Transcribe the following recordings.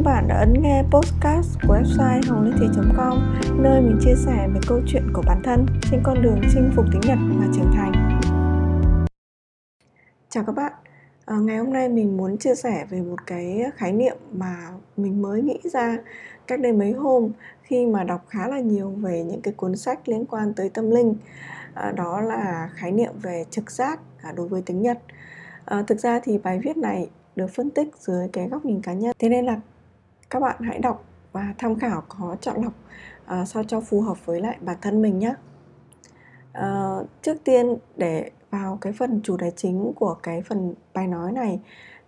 ơn bạn đã ấn nghe podcast của website honglinhthi.com nơi mình chia sẻ về câu chuyện của bản thân trên con đường chinh phục tiếng Nhật và trưởng thành. Chào các bạn, à, ngày hôm nay mình muốn chia sẻ về một cái khái niệm mà mình mới nghĩ ra cách đây mấy hôm khi mà đọc khá là nhiều về những cái cuốn sách liên quan tới tâm linh. À, đó là khái niệm về trực giác à, đối với tiếng Nhật. À, thực ra thì bài viết này được phân tích dưới cái góc nhìn cá nhân thế nên là các bạn hãy đọc và tham khảo có chọn lọc à, sao cho phù hợp với lại bản thân mình nhé à, trước tiên để vào cái phần chủ đề chính của cái phần bài nói này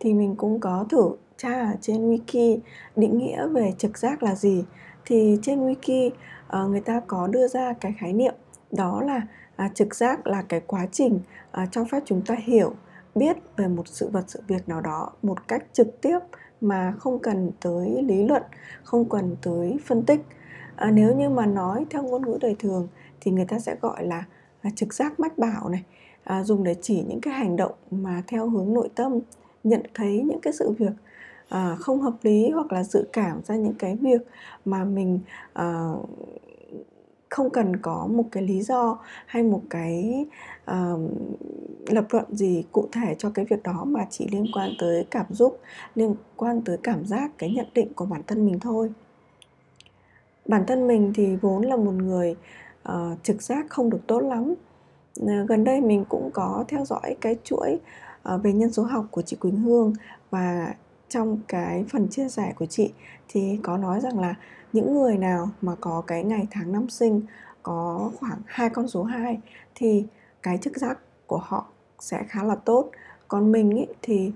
thì mình cũng có thử tra ở trên wiki định nghĩa về trực giác là gì. Thì trên wiki à, người ta có đưa ra cái khái niệm đó là à, trực giác là cái quá trình à, cho phép chúng ta hiểu biết về một sự vật sự việc nào đó một cách trực tiếp mà không cần tới lý luận không cần tới phân tích. À, nếu như mà nói theo ngôn ngữ đời thường thì người ta sẽ gọi là, là trực giác mách bảo này à, dùng để chỉ những cái hành động mà theo hướng nội tâm nhận thấy những cái sự việc à, không hợp lý hoặc là dự cảm ra những cái việc mà mình à, không cần có một cái lý do hay một cái uh, lập luận gì cụ thể cho cái việc đó mà chỉ liên quan tới cảm xúc liên quan tới cảm giác cái nhận định của bản thân mình thôi. Bản thân mình thì vốn là một người uh, trực giác không được tốt lắm. Ờ, gần đây mình cũng có theo dõi cái chuỗi uh, về nhân số học của chị Quỳnh Hương và trong cái phần chia sẻ của chị thì có nói rằng là những người nào mà có cái ngày tháng năm sinh có khoảng hai con số 2 thì cái chức giác của họ sẽ khá là tốt. Còn mình ý, thì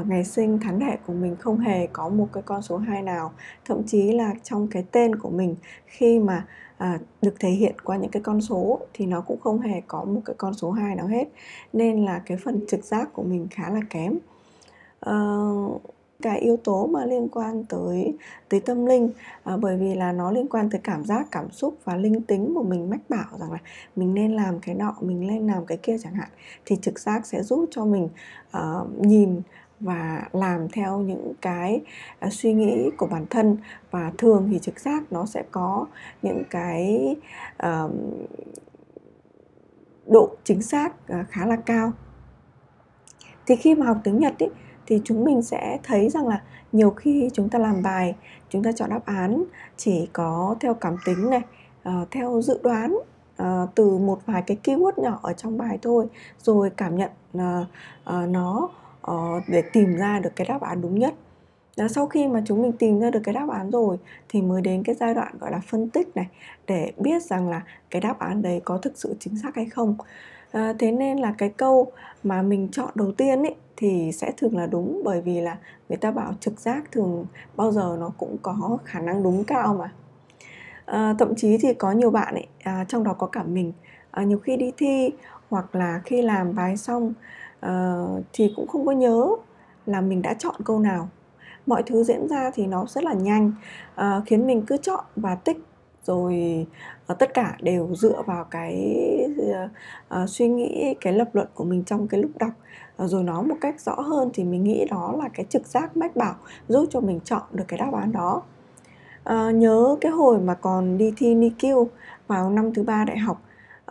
uh, ngày sinh tháng đẻ của mình không hề có một cái con số 2 nào. Thậm chí là trong cái tên của mình khi mà à, được thể hiện qua những cái con số thì nó cũng không hề có một cái con số 2 nào hết. Nên là cái phần trực giác của mình khá là kém. Uh, cái yếu tố mà liên quan tới tới tâm linh. À, bởi vì là nó liên quan tới cảm giác cảm xúc và linh tính của mình mách bảo rằng là mình nên làm cái nọ mình nên làm cái kia chẳng hạn thì trực giác sẽ giúp cho mình uh, nhìn và làm theo những cái uh, suy nghĩ của bản thân. Và thường thì trực giác nó sẽ có những cái uh, độ chính xác uh, khá là cao. Thì khi mà học tiếng Nhật ý, thì chúng mình sẽ thấy rằng là nhiều khi chúng ta làm bài chúng ta chọn đáp án chỉ có theo cảm tính này uh, theo dự đoán uh, từ một vài cái keyword nhỏ ở trong bài thôi rồi cảm nhận uh, uh, nó uh, để tìm ra được cái đáp án đúng nhất. Đó, sau khi mà chúng mình tìm ra được cái đáp án rồi thì mới đến cái giai đoạn gọi là phân tích này để biết rằng là cái đáp án đấy có thực sự chính xác hay không. À, thế nên là cái câu mà mình chọn đầu tiên ấy thì sẽ thường là đúng bởi vì là người ta bảo trực giác thường bao giờ nó cũng có khả năng đúng cao mà. À, thậm chí thì có nhiều bạn ấy à, trong đó có cả mình à, nhiều khi đi thi hoặc là khi làm bài xong à, thì cũng không có nhớ là mình đã chọn câu nào. Mọi thứ diễn ra thì nó rất là nhanh à, khiến mình cứ chọn và tích rồi à, tất cả đều dựa vào cái uh, suy nghĩ cái lập luận của mình trong cái lúc đọc uh, rồi nói một cách rõ hơn thì mình nghĩ đó là cái trực giác mách bảo giúp cho mình chọn được cái đáp án đó. Uh, nhớ cái hồi mà còn đi thi NICU vào năm thứ ba đại học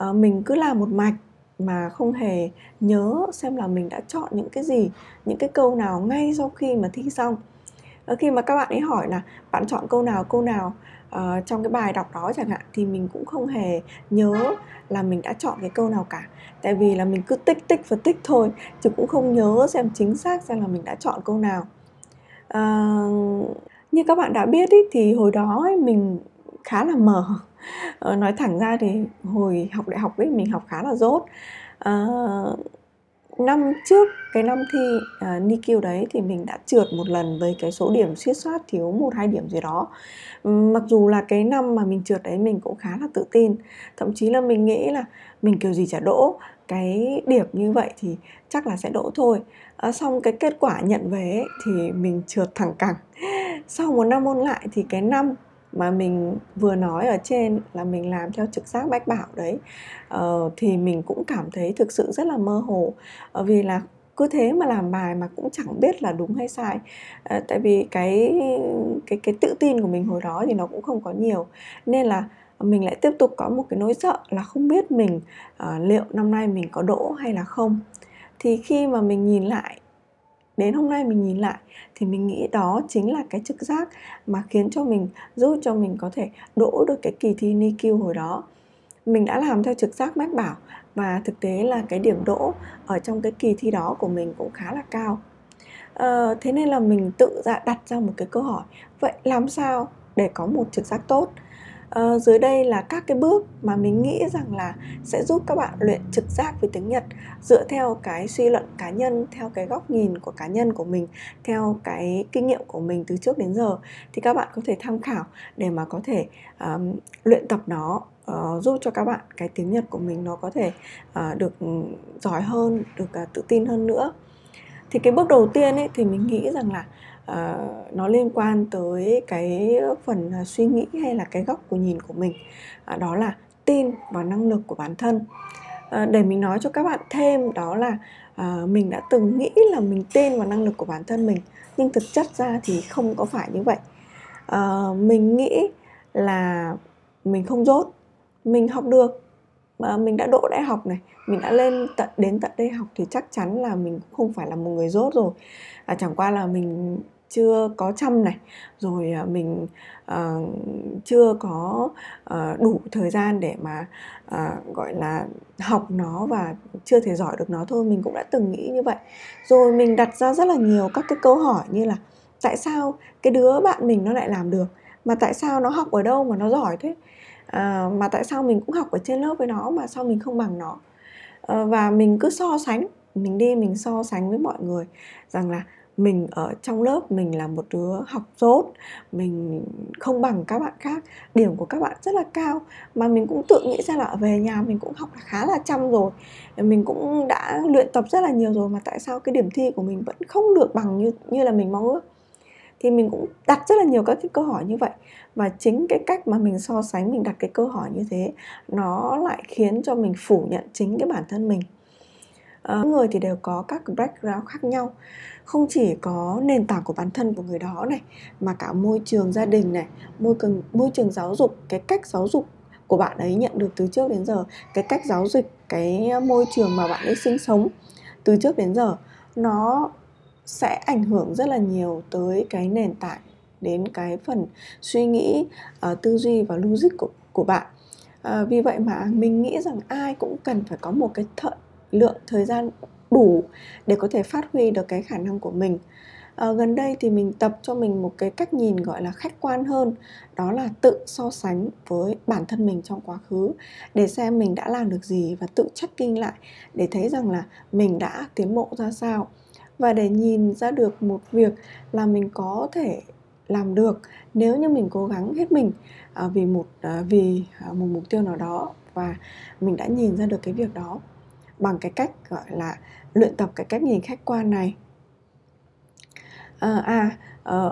uh, mình cứ làm một mạch mà không hề nhớ xem là mình đã chọn những cái gì những cái câu nào ngay sau khi mà thi xong. Khi mà các bạn ấy hỏi là bạn chọn câu nào câu nào uh, trong cái bài đọc đó chẳng hạn thì mình cũng không hề nhớ là mình đã chọn cái câu nào cả. Tại vì là mình cứ tích tích và tích thôi chứ cũng không nhớ xem chính xác xem là mình đã chọn câu nào. Uh, như các bạn đã biết ý, thì hồi đó ấy, mình khá là mờ. Uh, nói thẳng ra thì hồi học đại học ấy mình học khá là dốt uh, năm trước cái năm thi à, uh, NICU đấy thì mình đã trượt một lần với cái số điểm suýt soát thiếu một hai điểm gì đó. Mặc dù là cái năm mà mình trượt đấy mình cũng khá là tự tin. Thậm chí là mình nghĩ là mình kiểu gì chả đỗ cái điểm như vậy thì chắc là sẽ đỗ thôi. À, xong cái kết quả nhận về ấy, thì mình trượt thẳng cẳng. Sau một năm ôn lại thì cái năm mà mình vừa nói ở trên là mình làm theo trực giác bách bảo đấy. Uh, thì mình cũng cảm thấy thực sự rất là mơ hồ. Uh, vì là cứ thế mà làm bài mà cũng chẳng biết là đúng hay sai. À, tại vì cái cái cái tự tin của mình hồi đó thì nó cũng không có nhiều. Nên là mình lại tiếp tục có một cái nỗi sợ là không biết mình uh, liệu năm nay mình có đỗ hay là không. Thì khi mà mình nhìn lại đến hôm nay mình nhìn lại thì mình nghĩ đó chính là cái trực giác mà khiến cho mình giúp cho mình có thể đỗ được cái kỳ thi NICU hồi đó. Mình đã làm theo trực giác mách bảo và thực tế là cái điểm đỗ ở trong cái kỳ thi đó của mình cũng khá là cao. À, thế nên là mình tự dạ đặt ra một cái câu hỏi vậy làm sao để có một trực giác tốt? À, dưới đây là các cái bước mà mình nghĩ rằng là sẽ giúp các bạn luyện trực giác về tiếng Nhật dựa theo cái suy luận cá nhân theo cái góc nhìn của cá nhân của mình theo cái kinh nghiệm của mình từ trước đến giờ thì các bạn có thể tham khảo để mà có thể um, luyện tập nó uh, giúp cho các bạn cái tiếng Nhật của mình nó có thể uh, được ừ, giỏi hơn, được uh, tự tin hơn nữa. Thì cái bước đầu tiên ấy thì mình nghĩ rằng là uh, nó liên quan tới cái phần à, suy nghĩ hay là cái góc của nhìn của mình. Uh, đó là tin và năng lực của bản thân. Uh, để mình nói cho các bạn thêm đó là uh, mình đã từng nghĩ là mình tin vào năng lực của bản thân mình nhưng thực chất ra thì không có phải như vậy. Uh, mình nghĩ là mình không dốt mình học được mà mình đã đỗ đại học này mình đã lên tận đến tận đây học thì chắc chắn là mình không phải là một người dốt rồi à, chẳng qua là mình chưa có chăm này rồi à, mình uh, chưa có uh, đủ thời gian để mà uh, gọi là học nó và chưa thể giỏi được nó thôi. Mình cũng đã từng nghĩ như vậy. Rồi mình đặt ra rất là nhiều các cái câu hỏi như là tại sao cái đứa bạn mình nó lại làm được? Mà tại sao nó học ở đâu mà nó giỏi thế? À, mà tại sao mình cũng học ở trên lớp với nó mà sao mình không bằng nó? À, và mình cứ so sánh mình đi mình so sánh với mọi người rằng là mình ở trong lớp mình là một đứa học dốt mình không bằng các bạn khác, điểm của các bạn rất là cao. Mà mình cũng tự nghĩ ra là về nhà mình cũng học khá là chăm rồi. Mình cũng đã luyện tập rất là nhiều rồi mà tại sao cái điểm thi của mình vẫn không được bằng như như là mình mong ước? Thì mình cũng đặt rất là nhiều các cái câu hỏi như vậy. Và chính cái cách mà mình so sánh, mình đặt cái câu hỏi như thế, nó lại khiến cho mình phủ nhận chính cái bản thân mình uh, người thì đều có các background khác nhau. Không chỉ có nền tảng của bản thân của người đó này mà cả môi trường gia đình này môi trường môi trường giáo dục cái cách giáo dục của bạn ấy nhận được từ trước đến giờ cái cách giáo dục cái môi trường mà bạn ấy sinh sống từ trước đến giờ nó sẽ ảnh hưởng rất là nhiều tới cái nền tảng đến cái phần suy nghĩ uh, tư duy và logic của của bạn. Uh, vì vậy mà mình nghĩ rằng ai cũng cần phải có một cái thợ, lượng thời gian đủ để có thể phát huy được cái khả năng của mình. À, gần đây thì mình tập cho mình một cái cách nhìn gọi là khách quan hơn đó là tự so sánh với bản thân mình trong quá khứ để xem mình đã làm được gì và tự checking lại để thấy rằng là mình đã tiến bộ ra sao. Và để nhìn ra được một việc là mình có thể làm được nếu như mình cố gắng hết mình à, vì một à, vì à, một mục tiêu nào đó và mình đã nhìn ra được cái việc đó bằng cái cách gọi là luyện tập cái cách nhìn khách quan này. Ờ, à, à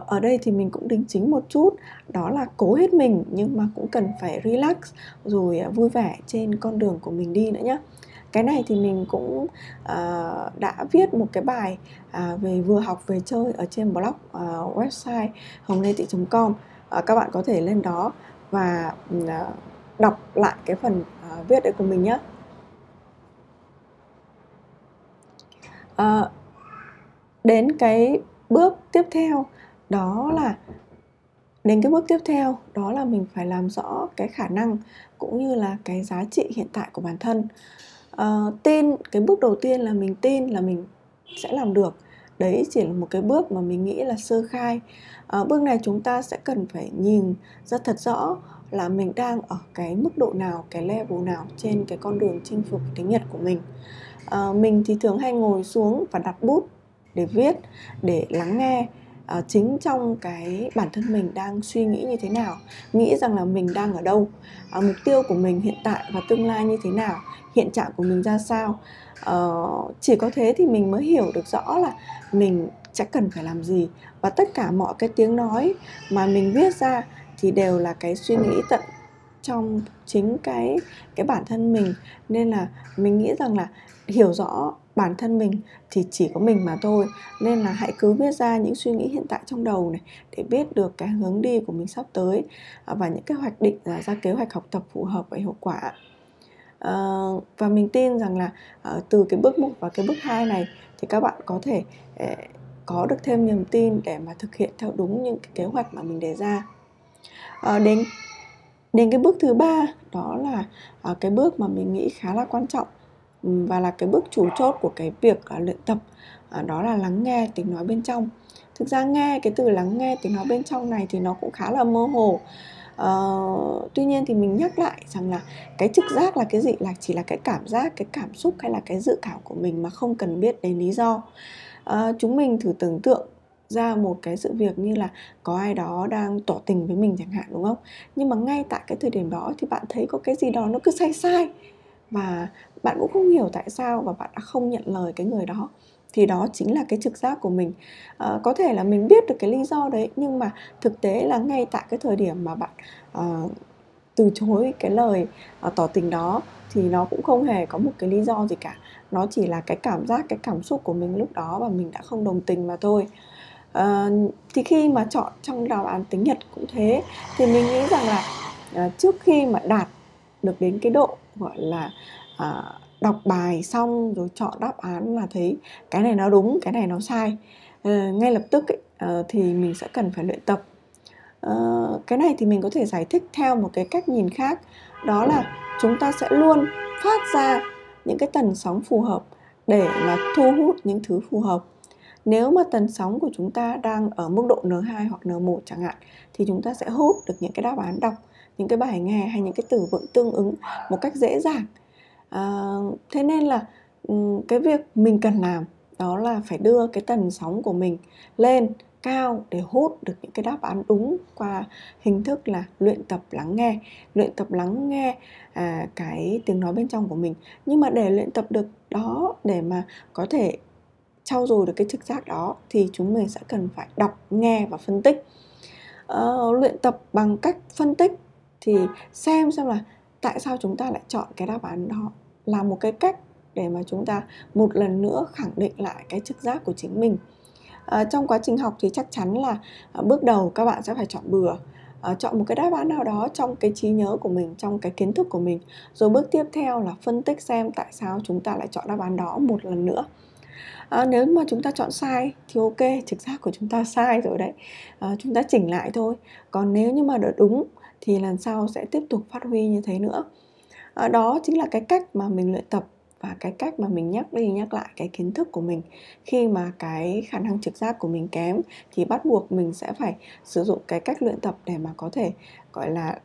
ở đây thì mình cũng đính chính một chút đó là cố hết mình nhưng mà cũng cần phải relax rồi à, vui vẻ trên con đường của mình đi nữa nhé cái này thì mình cũng uh, đã viết một cái bài uh, về vừa học về chơi ở trên blog uh, website hồng com. Uh, các bạn có thể lên đó và uh, đọc lại cái phần uh, viết đấy của mình nhé Ờ, đến cái bước tiếp theo đó là đến cái bước tiếp theo đó là mình phải làm rõ cái khả năng cũng như là cái giá trị hiện tại của bản thân. À, tin cái bước đầu tiên là mình tin là mình sẽ làm được. Đấy chỉ là một cái bước mà mình nghĩ là sơ khai. À, bước này chúng ta sẽ cần phải nhìn ra thật rõ là mình đang ở cái mức độ nào cái level nào trên cái con đường chinh phục tiếng nhật của mình. À, mình thì thường hay ngồi xuống và đặt bút để viết để lắng nghe à, chính trong cái bản thân mình đang suy nghĩ như thế nào nghĩ rằng là mình đang ở đâu à, mục tiêu của mình hiện tại và tương lai như thế nào hiện trạng của mình ra sao. À, chỉ có thế thì mình mới hiểu được rõ là mình sẽ cần phải làm gì và tất cả mọi cái tiếng nói mà mình viết ra thì đều là cái suy nghĩ tận trong chính cái cái bản thân mình. Nên là mình nghĩ rằng là hiểu rõ bản thân mình thì chỉ có mình mà thôi. Nên là hãy cứ viết ra những suy nghĩ hiện tại trong đầu này để biết được cái hướng đi của mình sắp tới à, và những cái hoạch định à, ra kế hoạch học tập phù hợp và hiệu quả. Ờ, và mình tin rằng là ờ, từ cái bước một và cái bước hai này thì các bạn có thể ờ, có được thêm niềm tin để mà thực hiện theo đúng những cái kế hoạch mà mình đề ra à, đến đến cái bước thứ ba đó là à, cái bước mà mình nghĩ khá là quan trọng và là cái bước chủ chốt của cái việc à, luyện tập à, đó là lắng nghe tiếng nói bên trong. Thực ra nghe cái từ lắng nghe tiếng nói bên trong này thì nó cũng khá là mơ hồ. Uh, tuy nhiên thì mình nhắc lại rằng là cái trực giác là cái gì là chỉ là cái cảm giác cái cảm xúc hay là cái dự cảm của mình mà không cần biết đến lý do. Uh, chúng mình thử tưởng tượng ra một cái sự việc như là có ai đó đang tỏ tình với mình chẳng hạn đúng không? Nhưng mà ngay tại cái thời điểm đó thì bạn thấy có cái gì đó nó cứ sai sai và bạn cũng không hiểu tại sao và bạn đã không nhận lời cái người đó. Thì đó chính là cái trực giác của mình. À, có thể là mình biết được cái lý do đấy nhưng mà thực tế là ngay tại cái thời điểm mà bạn à, từ chối cái lời à, tỏ tình đó thì nó cũng không hề có một cái lý do gì cả. Nó chỉ là cái cảm giác cái cảm xúc của mình lúc đó và mình đã không đồng tình mà thôi. Ờ, thì khi mà chọn trong đáp án tiếng nhật cũng thế thì mình nghĩ rằng là uh, trước khi mà đạt được đến cái độ gọi là uh, đọc bài xong rồi chọn đáp án là thấy cái này nó đúng cái này nó sai uh, ngay lập tức ấy, uh, thì mình sẽ cần phải luyện tập. Uh, cái này thì mình có thể giải thích theo một cái cách nhìn khác đó là chúng ta sẽ luôn phát ra những cái tần sóng phù hợp để mà thu hút những thứ phù hợp nếu mà tần sóng của chúng ta đang ở mức độ N2 hoặc N1 chẳng hạn thì chúng ta sẽ hút được những cái đáp án đọc những cái bài nghe hay những cái từ vựng tương ứng một cách dễ dàng. À, thế nên là cái việc mình cần làm đó là phải đưa cái tần sóng của mình lên cao để hút được những cái đáp án đúng qua hình thức là luyện tập lắng nghe. Luyện tập lắng nghe à, cái tiếng nói bên trong của mình. Nhưng mà để luyện tập được đó để mà có thể trau dồi được cái trực giác đó thì chúng mình sẽ cần phải đọc nghe và phân tích. Ờ, luyện tập bằng cách phân tích thì xem xem là tại sao chúng ta lại chọn cái đáp án đó là một cái cách để mà chúng ta một lần nữa khẳng định lại cái trực giác của chính mình. À, trong quá trình học thì chắc chắn là à, bước đầu các bạn sẽ phải chọn bừa à, chọn một cái đáp án nào đó trong cái trí nhớ của mình trong cái kiến thức của mình rồi bước tiếp theo là phân tích xem tại sao chúng ta lại chọn đáp án đó một lần nữa à, nếu mà chúng ta chọn sai thì ok trực giác của chúng ta sai rồi đấy. À, chúng ta chỉnh lại thôi. Còn nếu như mà đã đúng thì lần sau sẽ tiếp tục phát huy như thế nữa. À, đó chính là cái cách mà mình luyện tập và cái cách mà mình nhắc đi nhắc lại cái kiến thức của mình. Khi mà cái khả năng trực giác của mình kém thì bắt buộc mình sẽ phải sử dụng cái cách luyện tập để mà có thể gọi là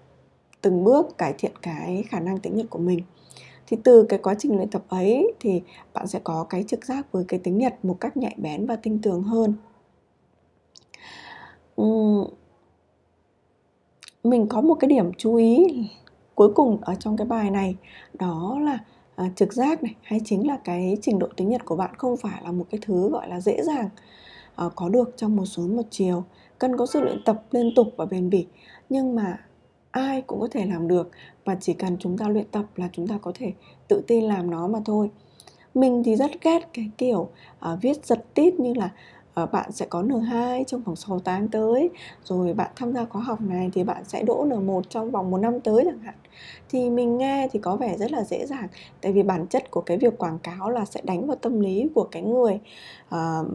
từng bước cải thiện cái khả năng tiếng nhật của mình thì từ cái quá trình luyện tập ấy thì bạn sẽ có cái trực giác với cái tiếng nhật một cách nhạy bén và tinh tường hơn. Uhm, mình có một cái điểm chú ý cuối cùng ở trong cái bài này đó là à, trực giác này hay chính là cái trình độ tiếng Nhật của bạn không phải là một cái thứ gọi là dễ dàng à, có được trong một số một chiều. Cần có sự luyện tập liên tục và bền bỉ nhưng mà ai cũng có thể làm được và chỉ cần chúng ta luyện tập là chúng ta có thể tự tin làm nó mà thôi. Mình thì rất ghét cái kiểu uh, viết giật tít như là uh, bạn sẽ có N2 trong vòng 6 tháng tới rồi bạn tham gia khóa học này thì bạn sẽ đỗ N1 trong vòng một năm tới chẳng hạn. Thì mình nghe thì có vẻ rất là dễ dàng tại vì bản chất của cái việc quảng cáo là sẽ đánh vào tâm lý của cái người uh,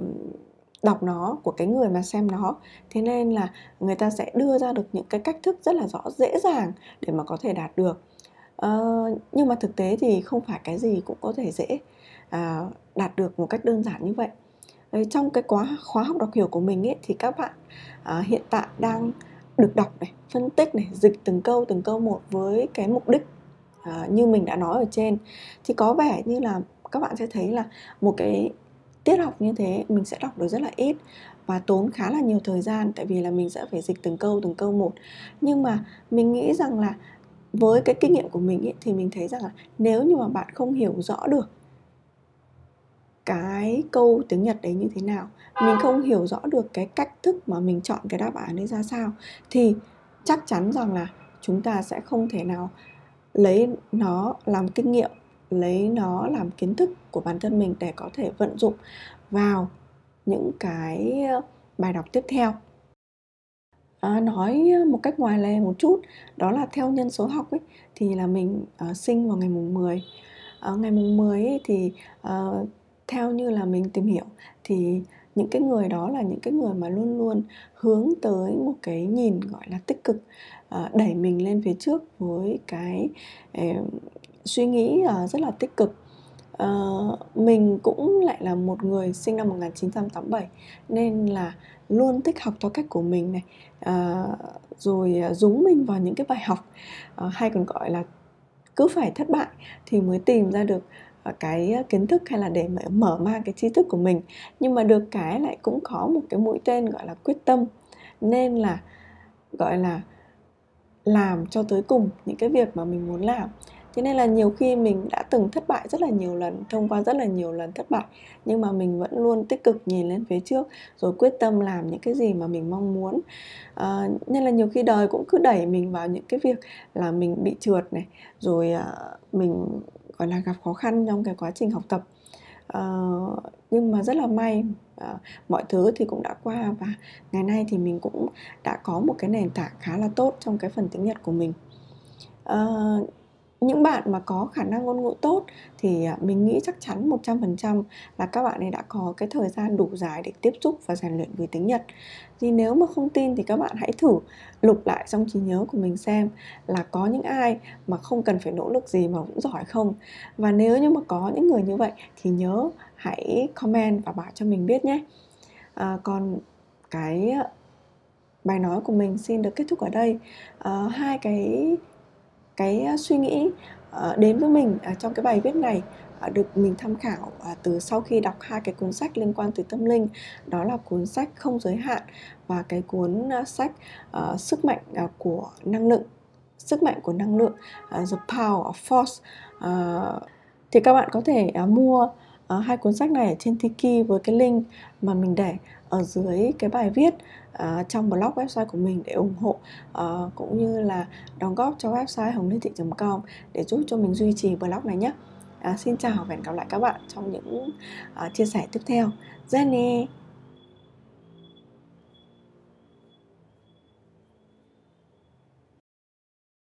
đọc nó của cái người mà xem nó. Thế nên là người ta sẽ đưa ra được những cái cách thức rất là rõ dễ dàng để mà có thể đạt được. Ờ, nhưng mà thực tế thì không phải cái gì cũng có thể dễ à, đạt được một cách đơn giản như vậy. Đấy, trong cái khóa khóa học đọc hiểu của mình ấy thì các bạn à, hiện tại đang được đọc này phân tích này dịch từng câu từng câu một với cái mục đích à, như mình đã nói ở trên. Thì có vẻ như là các bạn sẽ thấy là một cái tiết học như thế mình sẽ đọc được rất là ít và tốn khá là nhiều thời gian tại vì là mình sẽ phải dịch từng câu từng câu một. Nhưng mà mình nghĩ rằng là với cái kinh nghiệm của mình ý, thì mình thấy rằng là nếu như mà bạn không hiểu rõ được cái câu tiếng Nhật đấy như thế nào mình không hiểu rõ được cái cách thức mà mình chọn cái đáp án đấy ra sao thì chắc chắn rằng là chúng ta sẽ không thể nào lấy nó làm kinh nghiệm lấy nó làm kiến thức của bản thân mình để có thể vận dụng vào những cái ờ, bài đọc tiếp theo. À, nói một cách ngoài lề một chút đó là theo nhân số học ấy thì là mình uh, sinh vào ngày mùng 10 uh, ờ, ngày mùng 10 ấy thì uh, theo như là mình tìm hiểu thì những cái người đó là những cái người mà luôn luôn hướng tới một cái nhìn gọi là tích cực uh, đẩy mình lên phía trước với cái uh, suy nghĩ uh, rất là tích cực. Uh, mình cũng lại là một người sinh năm 1987 nên là luôn thích học theo cách của mình này uh, rồi à, dúng mình vào những cái bài học uh, hay còn gọi là cứ phải thất bại thì mới tìm ra được cái kiến thức hay là để mở mang cái tri thức của mình. Nhưng mà được cái lại cũng có một cái mũi tên gọi là quyết tâm nên là gọi là làm cho tới cùng những cái việc mà mình muốn làm thế nên là nhiều khi mình đã từng thất bại rất là nhiều lần thông qua rất là nhiều lần thất bại nhưng mà mình vẫn luôn tích cực nhìn lên phía trước rồi quyết tâm làm những cái gì mà mình mong muốn. À, nên là nhiều khi đời cũng cứ đẩy mình vào những cái việc là mình bị trượt này rồi à, mình gọi là gặp khó khăn trong cái quá trình học tập. Uh, nhưng mà rất là may uh, mọi thứ thì cũng đã qua và ngày nay thì mình cũng đã có một cái nền tảng khá là tốt trong cái phần tiếng nhật của mình. Uh, những bạn mà có khả năng ngôn ngữ tốt thì à, mình nghĩ chắc chắn 100% là các bạn ấy đã có cái thời gian đủ dài để tiếp xúc và rèn luyện với tiếng Nhật. Thì nếu mà không tin thì các bạn hãy thử lục lại trong trí nhớ của mình xem là có những ai mà không cần phải nỗ lực gì mà cũng giỏi không. Và nếu như mà có những người như vậy thì nhớ hãy comment và bảo cho mình biết nhé. À, còn cái bài nói của mình xin được kết thúc ở đây. À, hai cái cái ờ, suy nghĩ ờ, đến với mình ờ, trong cái bài viết này được mình tham khảo từ sau khi đọc hai cái cuốn sách liên quan tới tâm linh. Đó là cuốn sách không giới hạn và cái cuốn sách sức mạnh của năng lượng, sức mạnh của năng lượng the power of force. Thì các bạn có thể mua Ờ, hai cuốn sách này ở trên Tiki với cái link mà mình để ở dưới cái bài viết uh, trong blog website của mình để ủng hộ uh, cũng như là đóng góp cho website hồng thị com để giúp cho mình duy trì blog này nhé. Uh, xin chào và hẹn gặp lại các bạn trong những uh, chia sẻ tiếp theo. Jenny